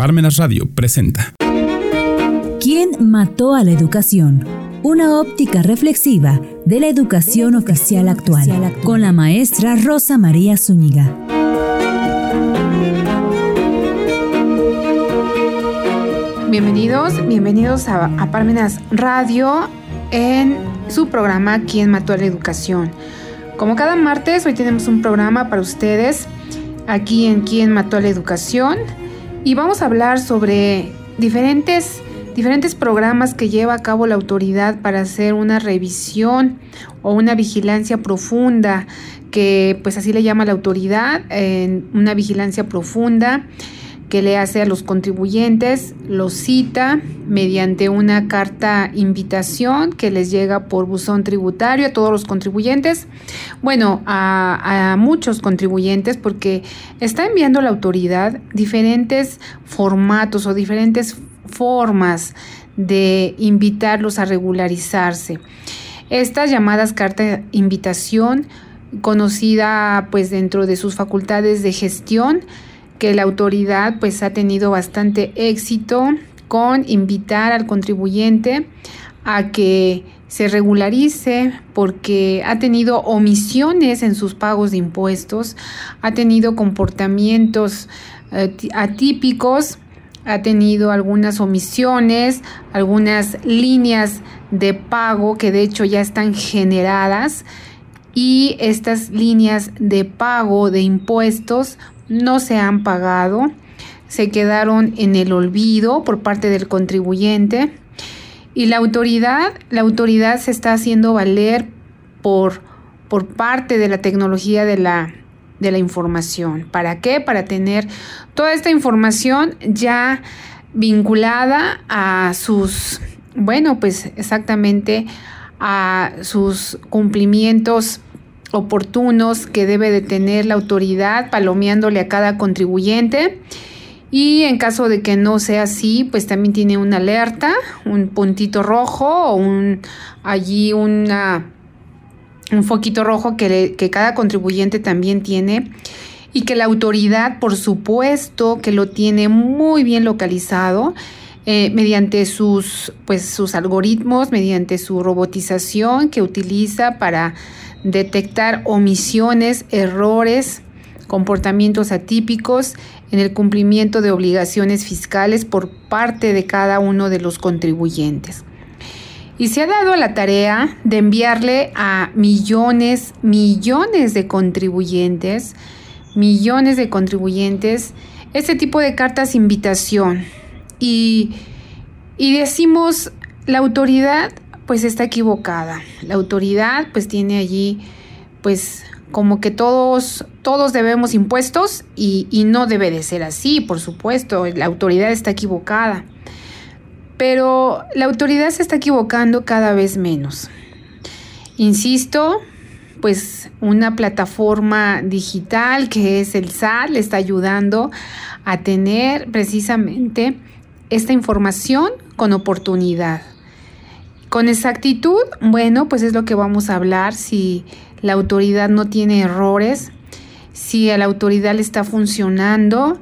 Parmenas Radio presenta. ¿Quién mató a la educación? Una óptica reflexiva de la educación oficial actual, con la maestra Rosa María Zúñiga. Bienvenidos, bienvenidos a, a Parmenas Radio en su programa ¿Quién mató a la educación? Como cada martes, hoy tenemos un programa para ustedes aquí en ¿Quién mató a la educación? Y vamos a hablar sobre diferentes, diferentes programas que lleva a cabo la autoridad para hacer una revisión o una vigilancia profunda, que pues así le llama la autoridad, una vigilancia profunda que le hace a los contribuyentes, los cita mediante una carta invitación que les llega por buzón tributario a todos los contribuyentes, bueno, a, a muchos contribuyentes porque está enviando la autoridad diferentes formatos o diferentes formas de invitarlos a regularizarse. Estas llamadas carta invitación, conocida pues dentro de sus facultades de gestión, que la autoridad pues ha tenido bastante éxito con invitar al contribuyente a que se regularice porque ha tenido omisiones en sus pagos de impuestos, ha tenido comportamientos eh, atípicos, ha tenido algunas omisiones, algunas líneas de pago que de hecho ya están generadas y estas líneas de pago de impuestos no se han pagado, se quedaron en el olvido por parte del contribuyente y la autoridad, la autoridad se está haciendo valer por, por parte de la tecnología de la, de la información. ¿Para qué? Para tener toda esta información ya vinculada a sus, bueno, pues exactamente a sus cumplimientos oportunos que debe de tener la autoridad palomeándole a cada contribuyente. Y en caso de que no sea así, pues también tiene una alerta, un puntito rojo o un allí una un foquito rojo que, que cada contribuyente también tiene y que la autoridad, por supuesto, que lo tiene muy bien localizado eh, mediante sus, pues, sus algoritmos, mediante su robotización que utiliza para detectar omisiones, errores, comportamientos atípicos en el cumplimiento de obligaciones fiscales por parte de cada uno de los contribuyentes. Y se ha dado la tarea de enviarle a millones, millones de contribuyentes, millones de contribuyentes, este tipo de cartas invitación. Y, y decimos, la autoridad pues está equivocada. La autoridad pues tiene allí pues como que todos, todos debemos impuestos y, y no debe de ser así, por supuesto, la autoridad está equivocada. Pero la autoridad se está equivocando cada vez menos. Insisto, pues una plataforma digital que es el SAT le está ayudando a tener precisamente esta información con oportunidad. Con exactitud, bueno, pues es lo que vamos a hablar si la autoridad no tiene errores, si a la autoridad le está funcionando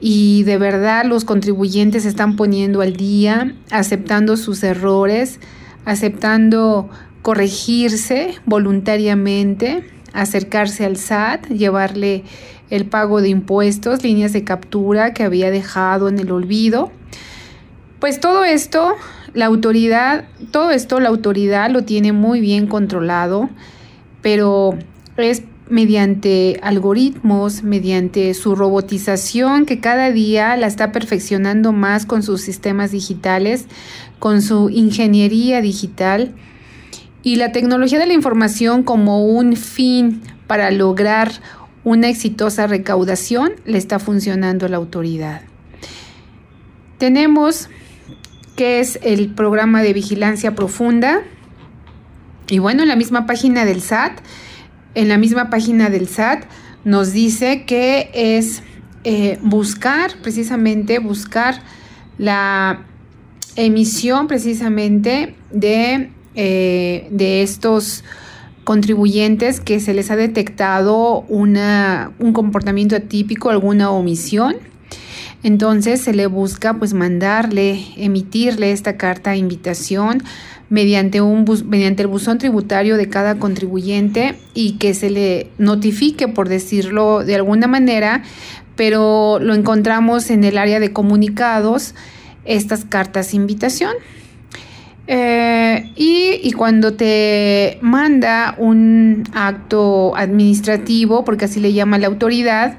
y de verdad los contribuyentes están poniendo al día, aceptando sus errores, aceptando corregirse voluntariamente, acercarse al SAT, llevarle el pago de impuestos, líneas de captura que había dejado en el olvido. Pues todo esto la autoridad, todo esto la autoridad lo tiene muy bien controlado, pero es mediante algoritmos, mediante su robotización que cada día la está perfeccionando más con sus sistemas digitales, con su ingeniería digital y la tecnología de la información como un fin para lograr una exitosa recaudación le está funcionando a la autoridad. Tenemos que es el programa de vigilancia profunda. Y bueno, en la misma página del SAT, en la misma página del SAT nos dice que es eh, buscar, precisamente buscar la emisión precisamente de, eh, de estos contribuyentes que se les ha detectado una, un comportamiento atípico, alguna omisión Entonces se le busca pues mandarle, emitirle esta carta de invitación mediante, un mediante el buzón tributario de cada contribuyente y que se le notifique, por decirlo de alguna manera, pero lo encontramos en el área de comunicados, estas cartas de invitación. Eh, y, cuando te manda un acto administrativo, porque así le llama la autoridad,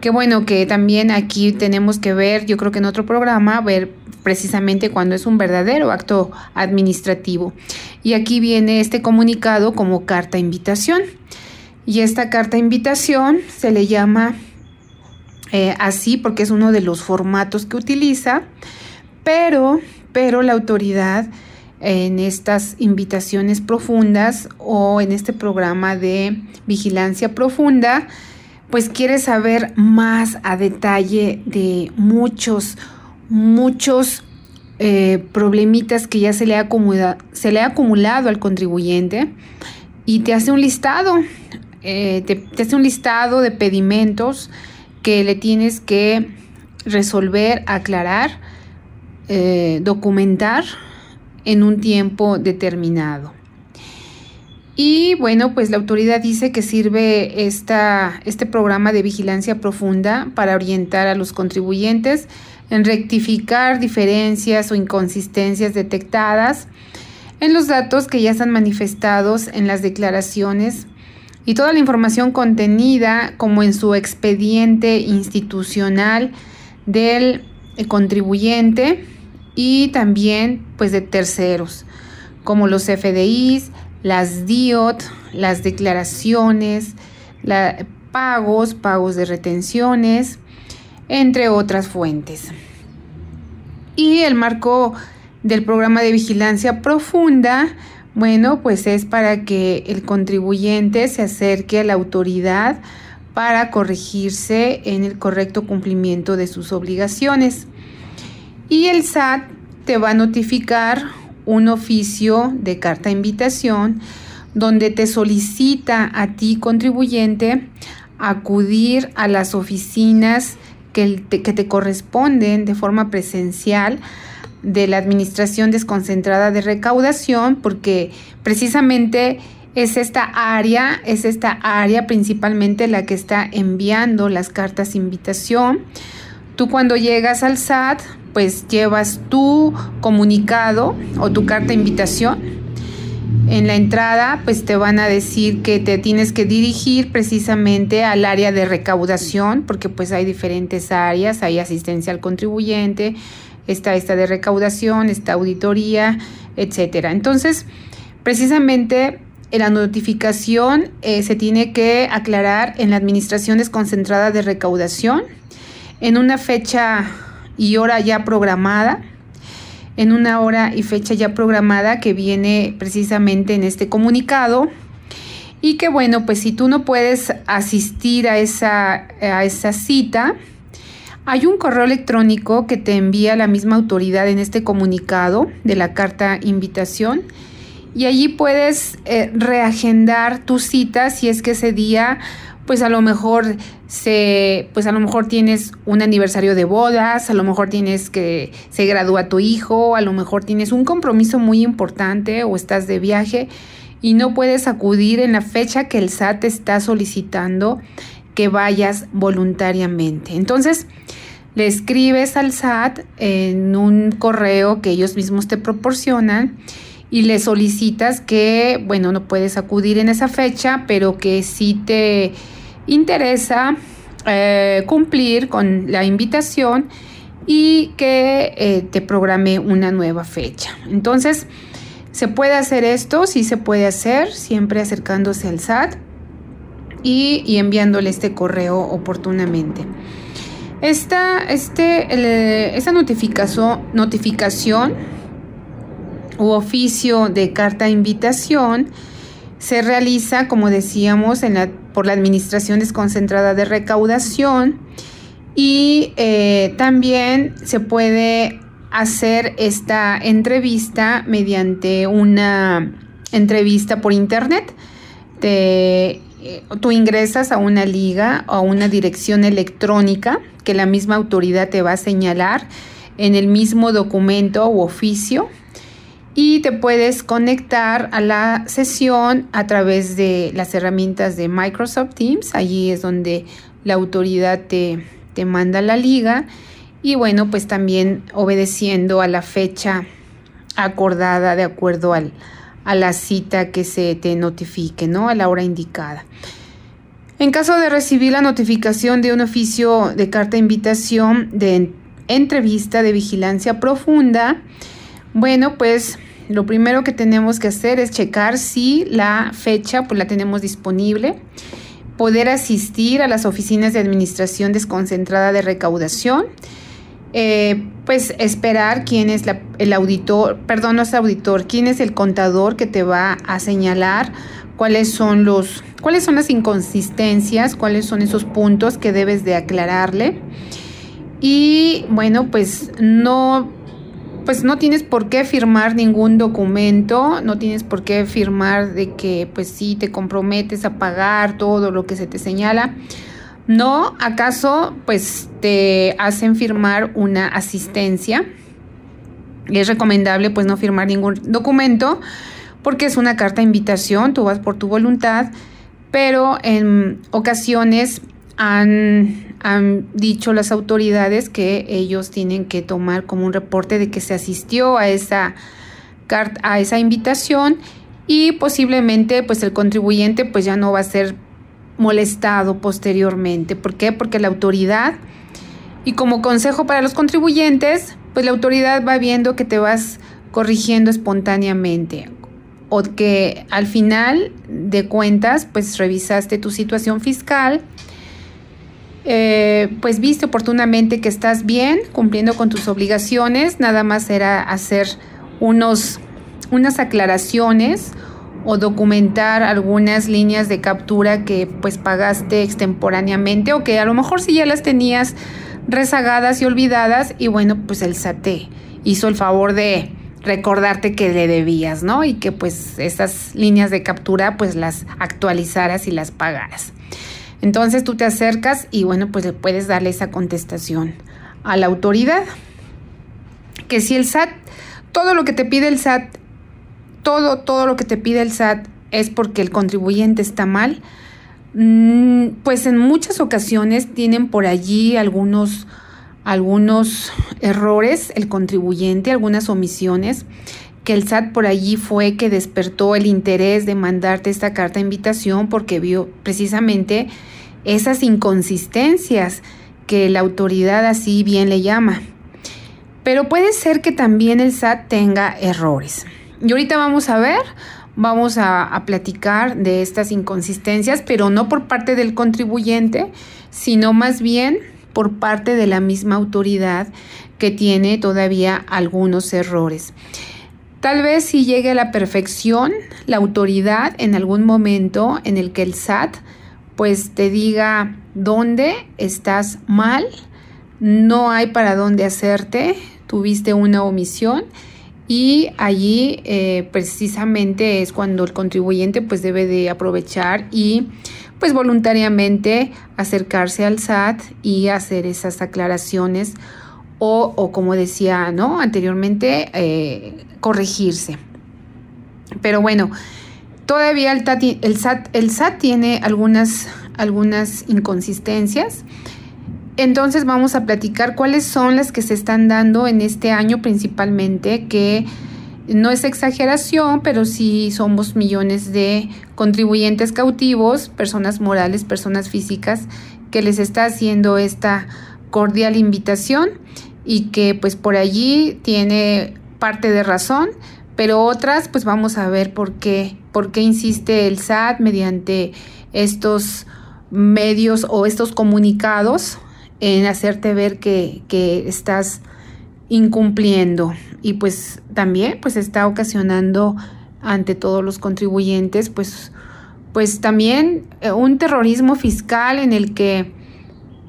que bueno, que también aquí tenemos que ver, yo creo que en otro programa, ver precisamente cuando es un verdadero acto administrativo. Y aquí viene este comunicado como carta invitación. Y esta carta invitación se le llama eh, así porque es uno de los formatos que utiliza, pero, pero la autoridad en estas invitaciones profundas o en este programa de vigilancia profunda, pues quiere saber más a detalle de muchos muchos eh, problemitas que ya se le, ha se le ha acumulado al contribuyente y te hace un listado, eh, te, hace un listado de pedimentos que le tienes que resolver, aclarar, eh, documentar en un tiempo determinado. Y bueno, pues la autoridad dice que sirve esta, este programa de vigilancia profunda para orientar a los contribuyentes en rectificar diferencias o inconsistencias detectadas en los datos que ya están manifestados en las declaraciones y toda la información contenida como en su expediente institucional del contribuyente y también pues de terceros como los FDIs, las DIOT, las declaraciones, pagos, pagos de retenciones, entre otras fuentes. Y el marco del programa de vigilancia profunda, bueno, pues es para que el contribuyente se acerque a la autoridad para corregirse en el correcto cumplimiento de sus obligaciones. Y el SAT te va a notificar un oficio de carta invitación donde te solicita a ti contribuyente acudir a las oficinas que te, corresponden de forma presencial de la Administración Desconcentrada de Recaudación, porque precisamente es esta área, es esta área principalmente la que está enviando las cartas invitación. Tú cuando llegas al SAT, pues llevas tu comunicado o tu carta de invitación en la entrada, pues te van a decir que te tienes que dirigir precisamente al área de recaudación, porque pues hay diferentes áreas, hay asistencia al contribuyente, está esta de recaudación, está auditoría, etcétera. Entonces, precisamente en la notificación eh, se tiene que aclarar en la administración desconcentrada de recaudación en una fecha y hora ya programada en una hora y fecha ya programada que viene precisamente en este comunicado. Y que bueno, pues si tú no puedes asistir a esa, a esa cita, hay un correo electrónico que te envía la misma autoridad en este comunicado de la carta invitación y allí puedes eh, reagendar tu cita si es que ese día pues a lo mejor se, pues a lo mejor tienes un aniversario de bodas, a lo mejor tienes que se gradúa tu hijo, a lo mejor tienes un compromiso muy importante o estás de viaje y no puedes acudir en la fecha que el SAT está solicitando que vayas voluntariamente. Entonces, le escribes al SAT en un correo que ellos mismos te proporcionan y le solicitas que, bueno, no puedes acudir en esa fecha, pero que sí te interesa eh, cumplir con la invitación y que eh, te programe una nueva fecha. Entonces, ¿se puede hacer esto? Sí se puede hacer, siempre acercándose al SAT y, enviándole este correo oportunamente. Esta, este, notificación, notificación u oficio de carta invitación se realiza, como decíamos, en la por la Administración Desconcentrada de Recaudación y eh, también se puede hacer esta entrevista mediante una entrevista por internet. Te, eh, tú ingresas a una liga o a una dirección electrónica que la misma autoridad te va a señalar en el mismo documento u oficio y te puedes conectar a la sesión a través de las herramientas de Microsoft Teams. Allí es donde la autoridad te, te manda la liga y bueno, pues también obedeciendo a la fecha acordada de acuerdo al, a la cita que se te notifique, ¿no? A la hora indicada. En caso de recibir la notificación de un oficio de carta de invitación de entrevista de vigilancia profunda, bueno, pues lo primero que tenemos que hacer es checar si la fecha pues la tenemos disponible, poder asistir a las oficinas de administración desconcentrada de recaudación, eh, pues esperar quién es el auditor, perdón, no es auditor, quién es el contador que te va a señalar cuáles son los, cuáles son las inconsistencias, cuáles son esos puntos que debes de aclararle. Y bueno, pues no pues no tienes por qué firmar ningún documento, no tienes por qué firmar de que pues sí te comprometes a pagar todo lo que se te señala. No, acaso pues te hacen firmar una asistencia. Es recomendable pues no firmar ningún documento porque es una carta de invitación, tú vas por tu voluntad, pero en ocasiones han, han, dicho las autoridades que ellos tienen que tomar como un reporte de que se asistió a esa, a esa invitación y posiblemente pues el contribuyente pues ya no va a ser molestado posteriormente. ¿Por qué? Porque la autoridad y como consejo para los contribuyentes pues la autoridad va viendo que te vas corrigiendo espontáneamente o que al final de cuentas pues revisaste tu situación fiscal eh, pues viste oportunamente que estás bien, cumpliendo con tus obligaciones, nada más era hacer unos, unas aclaraciones o documentar algunas líneas de captura que pues pagaste extemporáneamente o que a lo mejor si ya las tenías rezagadas y olvidadas y bueno pues el SAT hizo el favor de recordarte que le debías, ¿no? Y que pues esas líneas de captura pues las actualizaras y las pagaras. Entonces tú te acercas y bueno, pues le puedes darle esa contestación a la autoridad. Que si el SAT, todo lo que te pide el SAT, todo, todo lo que te pide el SAT es porque el contribuyente está mal, mm, pues en muchas ocasiones tienen por allí algunos, algunos errores el contribuyente, algunas omisiones que el SAT por allí fue que despertó el interés de mandarte esta carta de invitación porque vio precisamente esas inconsistencias que la autoridad así bien le llama. Pero puede ser que también el SAT tenga errores. Y ahorita vamos a ver, vamos a, a, platicar de estas inconsistencias, pero no por parte del contribuyente, sino más bien por parte de la misma autoridad que tiene todavía algunos errores. Tal vez si llegue a la perfección la autoridad en algún momento en el que el SAT pues te diga dónde estás mal, no hay para dónde hacerte, tuviste una omisión y allí eh, precisamente es cuando el contribuyente pues debe de aprovechar y pues voluntariamente acercarse al SAT y hacer esas aclaraciones o, como decía ¿no? anteriormente, eh, corregirse. Pero bueno, todavía el, el, SAT, el SAT tiene algunas, algunas inconsistencias. Entonces vamos a platicar cuáles son las que se están dando en este año principalmente, que no es exageración, pero sí somos millones de contribuyentes cautivos, personas morales, personas físicas, que les está haciendo esta cordial invitación y que pues por allí tiene parte de razón, pero otras pues vamos a ver por qué, por qué insiste el SAT mediante estos medios o estos comunicados en hacerte ver que, que estás incumpliendo. Y pues también pues está ocasionando ante todos los contribuyentes pues pues también eh, un terrorismo fiscal en el que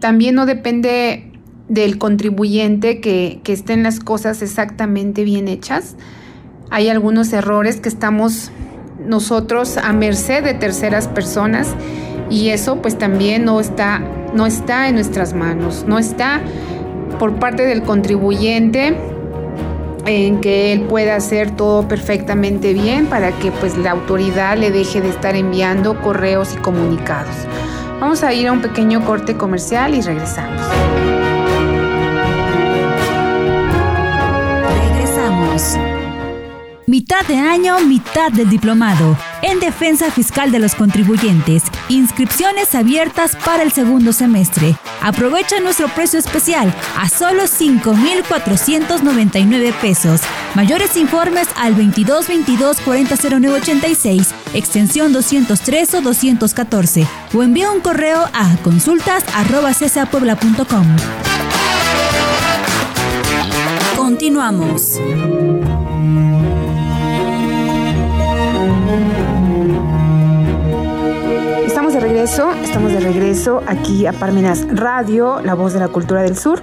también no depende del contribuyente que, que estén las cosas exactamente bien hechas. Hay algunos errores que estamos nosotros a merced de terceras personas Y eso pues también no está, no está en nuestras manos, no está por parte del contribuyente en que él pueda hacer todo perfectamente bien para que pues la autoridad le deje de estar enviando correos y comunicados. Vamos a ir a un pequeño corte comercial y regresamos. Mitad de año, mitad del diplomado. En defensa fiscal de los contribuyentes. Inscripciones abiertas para el segundo semestre. Aprovecha nuestro precio especial a solo 5,499 pesos. Mayores informes al 22 22 40 0986, extensión 203 o 214. O envía un correo a consultas arroba Continuamos. Estamos de regreso, estamos de regreso aquí a Parmenas Radio, la voz de la cultura del sur.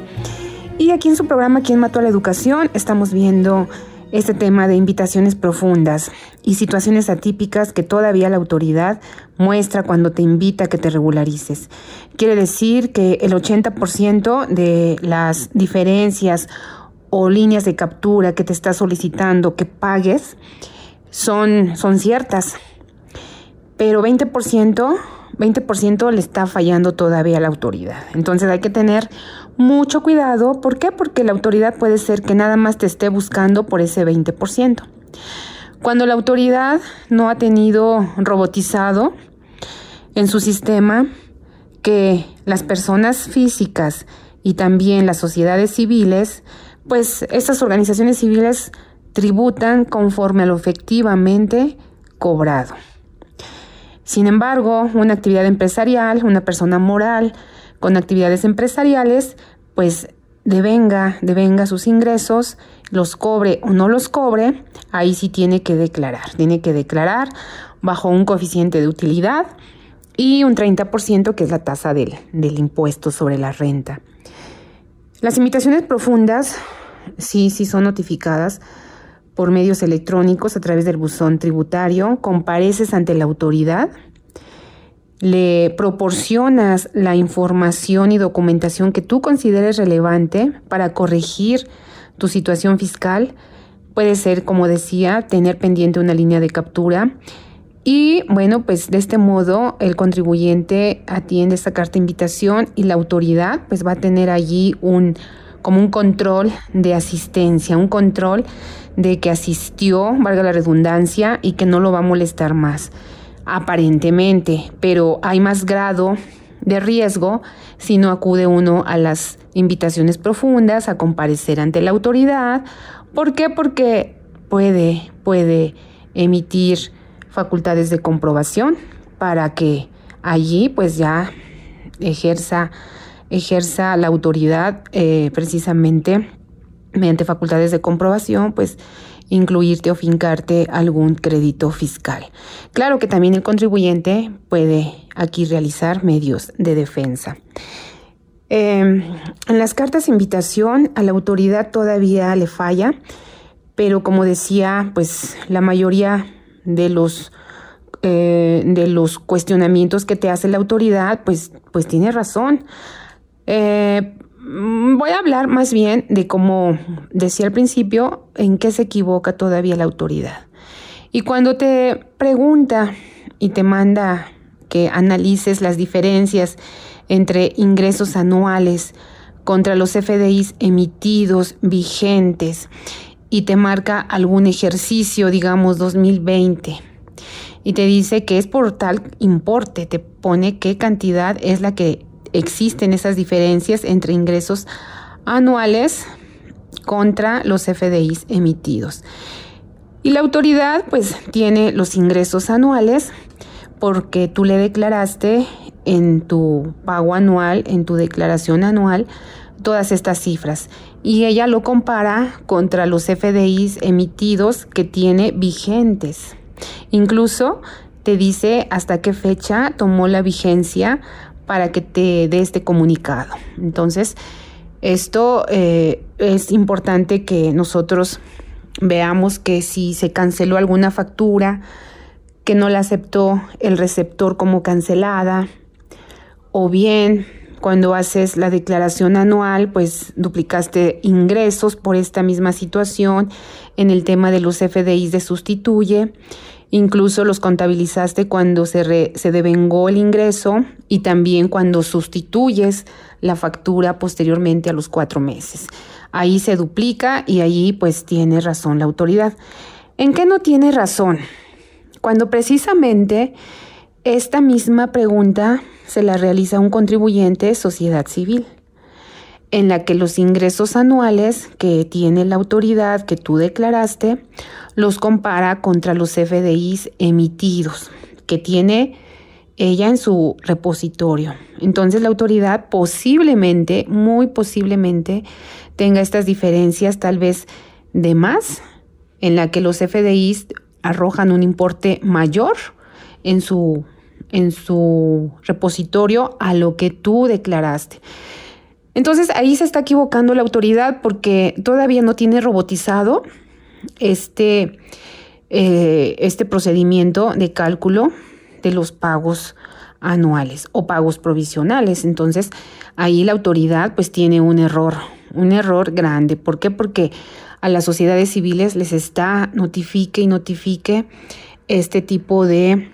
Y aquí en su programa ¿Quién mató a la educación? estamos viendo este tema de invitaciones profundas y situaciones atípicas que todavía la autoridad muestra cuando te invita a que te regularices. Quiere decir que el 80% de las diferencias o líneas de captura que te está solicitando que pagues son, son ciertas, pero 20%, 20% le está fallando todavía a la autoridad. Entonces hay que tener mucho cuidado. ¿Por qué? Porque la autoridad puede ser que nada más te esté buscando por ese 20%. Cuando la autoridad no ha tenido robotizado en su sistema que las personas físicas y también las sociedades civiles, pues estas organizaciones civiles tributan conforme a lo efectivamente cobrado. Sin embargo, una actividad empresarial, una persona moral con actividades empresariales, pues devenga, devenga sus ingresos, los cobre o no los cobre, ahí sí tiene que declarar. Tiene que declarar bajo un coeficiente de utilidad y un 30% que es la tasa del, del impuesto sobre la renta. Las invitaciones profundas sí, sí son notificadas por medios electrónicos a través del buzón tributario, compareces ante la autoridad, le proporcionas la información y documentación que tú consideres relevante para corregir tu situación fiscal. Puede ser, como decía, tener pendiente una línea de captura. Y bueno, pues de este modo el contribuyente atiende esta carta de invitación y la autoridad pues va a tener allí un como un control de asistencia, un control de que asistió, valga la redundancia, y que no lo va a molestar más, aparentemente, pero hay más grado de riesgo si no acude uno a las invitaciones profundas, a comparecer ante la autoridad. ¿Por qué? Porque puede, puede emitir facultades de comprobación para que allí pues ya ejerza, ejerza la autoridad eh, precisamente mediante facultades de comprobación, pues incluirte o fincarte algún crédito fiscal. Claro que también el contribuyente puede aquí realizar medios de defensa. Em, en las cartas de invitación a la autoridad todavía le falla, pero como decía, pues la mayoría de los eh, de los cuestionamientos que te hace la autoridad, pues, pues tiene razón. Eh, Mm, voy a hablar más bien de cómo decía al principio, en qué se equivoca todavía la autoridad. Y cuando te pregunta y te manda que analices las diferencias entre ingresos anuales contra los FDIs emitidos vigentes y te marca algún ejercicio, digamos 2020, y te dice que es por tal importe, te pone qué cantidad es la que existen esas diferencias entre ingresos anuales contra los FDIs emitidos. Y la autoridad pues tiene los ingresos anuales porque tú le declaraste en tu pago anual, en tu declaración anual, todas estas cifras. Y ella lo compara contra los FDIs emitidos que tiene vigentes. Incluso te dice hasta qué fecha tomó la vigencia para que te dé este comunicado. Entonces, esto eh, es importante que nosotros veamos que si se canceló alguna factura, que no la aceptó el receptor como cancelada, o bien cuando haces la declaración anual, pues duplicaste ingresos por esta misma situación en el tema de los FDIs de sustituye, incluso los contabilizaste cuando se, se devengó el ingreso y también cuando sustituyes la factura posteriormente a los cuatro meses. Ahí se duplica y ahí pues tiene razón la autoridad. ¿En qué no tiene razón? Cuando precisamente esta misma pregunta se la realiza un contribuyente sociedad civil, en la que los ingresos anuales que tiene la autoridad que tú declaraste los compara contra los FDIs emitidos que tiene ella en su repositorio. Entonces la autoridad posiblemente, muy posiblemente, tenga estas diferencias tal vez de más, en la que los FDIs arrojan un importe mayor en su, en su repositorio a lo que tú declaraste. Entonces ahí se está equivocando la autoridad porque todavía no tiene robotizado este, eh, este procedimiento de cálculo de los pagos anuales o pagos provisionales. Entonces ahí la autoridad pues tiene un error, un error grande. ¿Por qué? Porque a las sociedades civiles les está notifique y notifique este tipo de,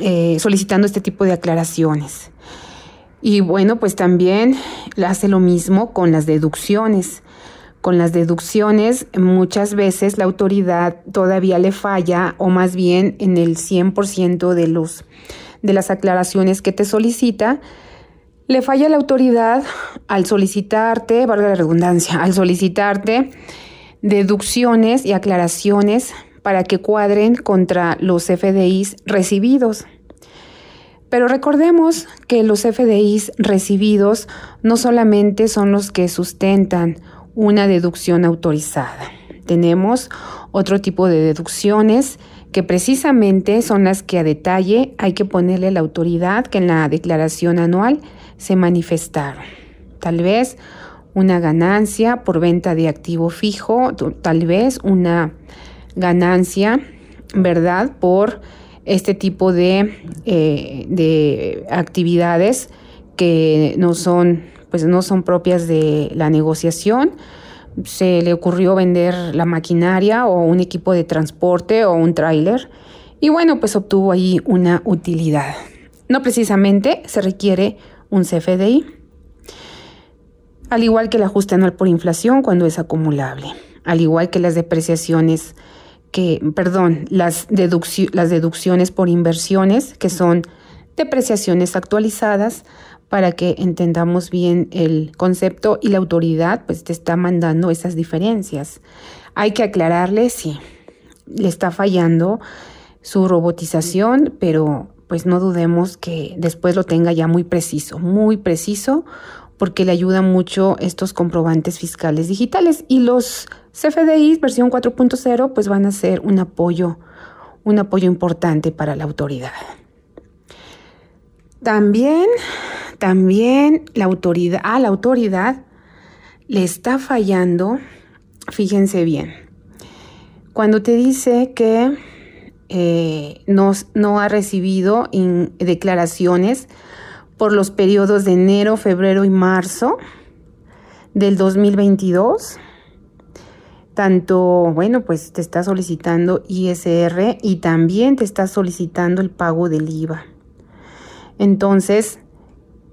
eh, solicitando este tipo de aclaraciones. Y bueno, pues también hace lo mismo con las deducciones. Con las deducciones muchas veces la autoridad todavía le falla o más bien en el 100% de, los, de las aclaraciones que te solicita, le falla la autoridad al solicitarte, valga la redundancia, al solicitarte deducciones y aclaraciones para que cuadren contra los FDIs recibidos. Pero recordemos que los FDIs recibidos no solamente son los que sustentan una deducción autorizada. Tenemos otro tipo de deducciones que precisamente son las que a detalle hay que ponerle la autoridad que en la declaración anual se manifestaron. Tal vez una ganancia por venta de activo fijo, tal vez una ganancia, ¿verdad? Por este tipo de, eh, de actividades que no son, pues no son propias de la negociación. Se le ocurrió vender la maquinaria o un equipo de transporte o un tráiler y bueno, pues obtuvo ahí una utilidad. No precisamente se requiere un CFDI al igual que el ajuste anual por inflación cuando es acumulable, al igual que las depreciaciones que, perdón, las, las deducciones por inversiones, que son depreciaciones actualizadas, para que entendamos bien el concepto y la autoridad pues te está mandando esas diferencias. Hay que aclararle si le está fallando su robotización, pero pues no dudemos que después lo tenga ya muy preciso, muy preciso porque le ayudan mucho estos comprobantes fiscales digitales y los CFDIs versión 4.0 pues van a ser un apoyo, un apoyo importante para la autoridad. También, también la autoridad, a la autoridad le está fallando, fíjense bien, cuando te dice que eh, no, no, ha recibido declaraciones por los periodos de enero, febrero y marzo del 2022. Tanto, bueno, pues te está solicitando ISR y también te está solicitando el pago del IVA. Entonces,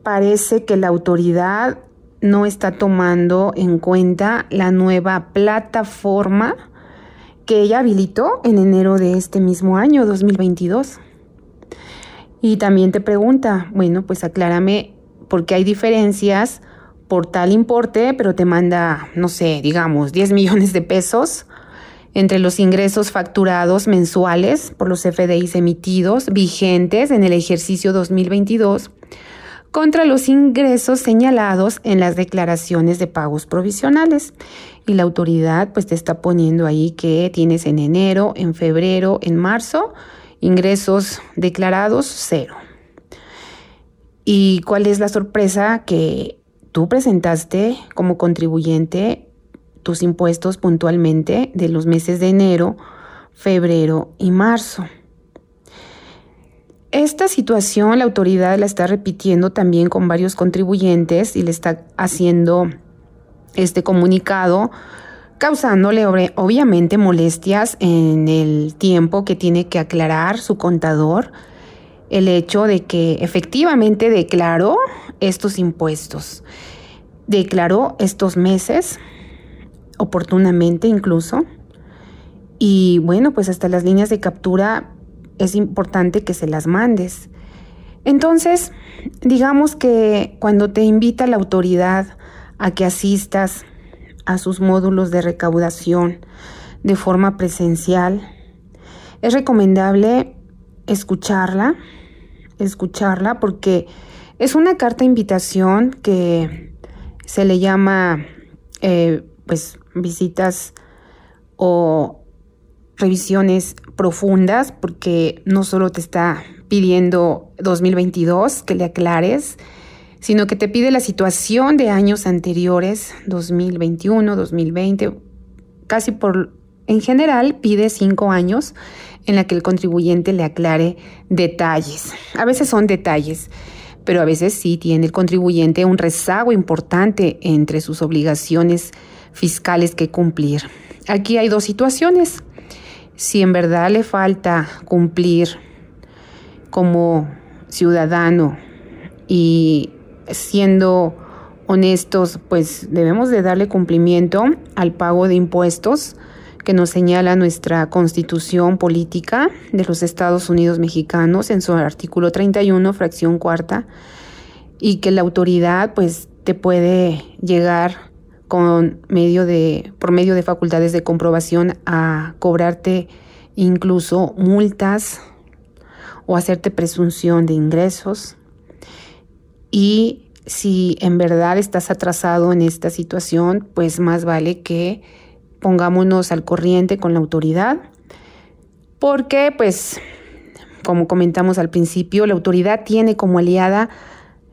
parece que la autoridad no está tomando en cuenta la nueva plataforma que ella habilitó en enero de este mismo año, 2022. Y también te pregunta, bueno, pues aclárame por qué hay diferencias por tal importe, pero te manda, no sé, digamos, 10 millones de pesos entre los ingresos facturados mensuales por los FDIs emitidos vigentes en el ejercicio 2022 contra los ingresos señalados en las declaraciones de pagos provisionales. Y la autoridad pues te está poniendo ahí que tienes en enero, en febrero, en marzo Ingresos declarados, cero. ¿Y cuál es la sorpresa? Que tú presentaste como contribuyente tus impuestos puntualmente de los meses de enero, febrero y marzo. esta situación la autoridad la está repitiendo también con varios contribuyentes y le está haciendo este comunicado causándole obviamente molestias en el tiempo que tiene que aclarar su contador el hecho de que efectivamente declaró estos impuestos, declaró estos meses, oportunamente incluso, y bueno, pues hasta las líneas de captura es importante que se las mandes. Entonces, digamos que cuando te invita la autoridad a que asistas a sus módulos de recaudación de forma presencial, es recomendable escucharla, escucharla porque es una carta invitación que se le llama eh, pues visitas o revisiones profundas porque no solo te está pidiendo 2022 que le aclares, sino que te pide la situación de años anteriores, 2021, 2020, casi por, en general pide cinco años en la que el contribuyente le aclare detalles. A veces son detalles, pero a veces sí tiene el contribuyente un rezago importante entre sus obligaciones fiscales que cumplir. Aquí hay dos situaciones. Si en verdad le falta cumplir como ciudadano y siendo honestos, pues debemos de darle cumplimiento al pago de impuestos que nos señala nuestra constitución política de los Estados Unidos mexicanos en su artículo 31, fracción cuarta, y que la autoridad pues te puede llegar con medio de, por medio de facultades de comprobación a cobrarte incluso multas o hacerte presunción de ingresos. Y si en verdad estás atrasado en esta situación, pues más vale que pongámonos al corriente con la autoridad, porque pues, como comentamos al principio, la autoridad tiene como aliada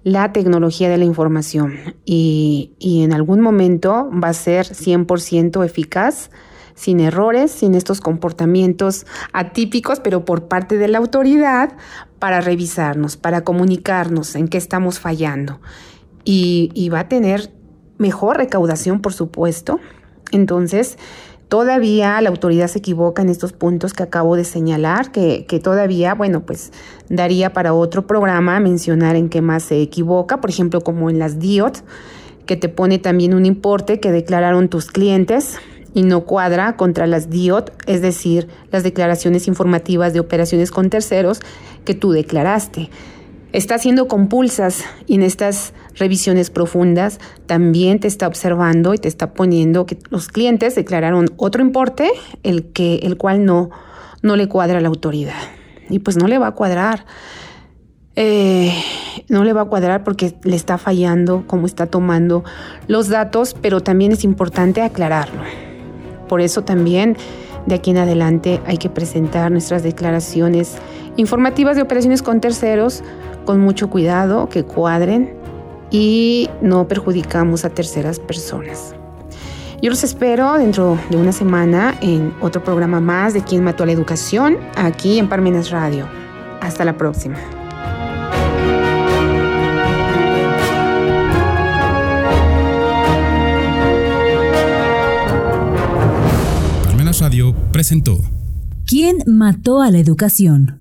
la tecnología de la información y, y en algún momento va a ser 100% eficaz, sin errores, sin estos comportamientos atípicos, pero por parte de la autoridad para revisarnos, para comunicarnos en qué estamos fallando. Y, y va a tener mejor recaudación, por supuesto, entonces, todavía la autoridad se equivoca en estos puntos que acabo de señalar, que, todavía, bueno, pues daría para otro programa mencionar en qué más se equivoca, por ejemplo, como en las DIOT, que te pone también un importe que declararon tus clientes y no cuadra contra las DIOT, es decir, las declaraciones informativas de operaciones con terceros que tú declaraste. Está haciendo compulsas y en estas revisiones profundas también te está observando y te está poniendo que los clientes declararon otro importe, el, que, el cual no, no le cuadra a la autoridad. Y pues no le va a cuadrar. Eh, no le va a cuadrar porque le está fallando cómo está tomando los datos, pero también es importante aclararlo. Por eso también de aquí en adelante hay que presentar nuestras declaraciones informativas de operaciones con terceros con mucho cuidado, que cuadren y no perjudicamos a terceras personas. Yo los espero dentro de una semana en otro programa más de Quién Mató a la Educación, aquí en Parmenas Radio. Hasta la próxima. Presentó ¿Quién mató a la educación?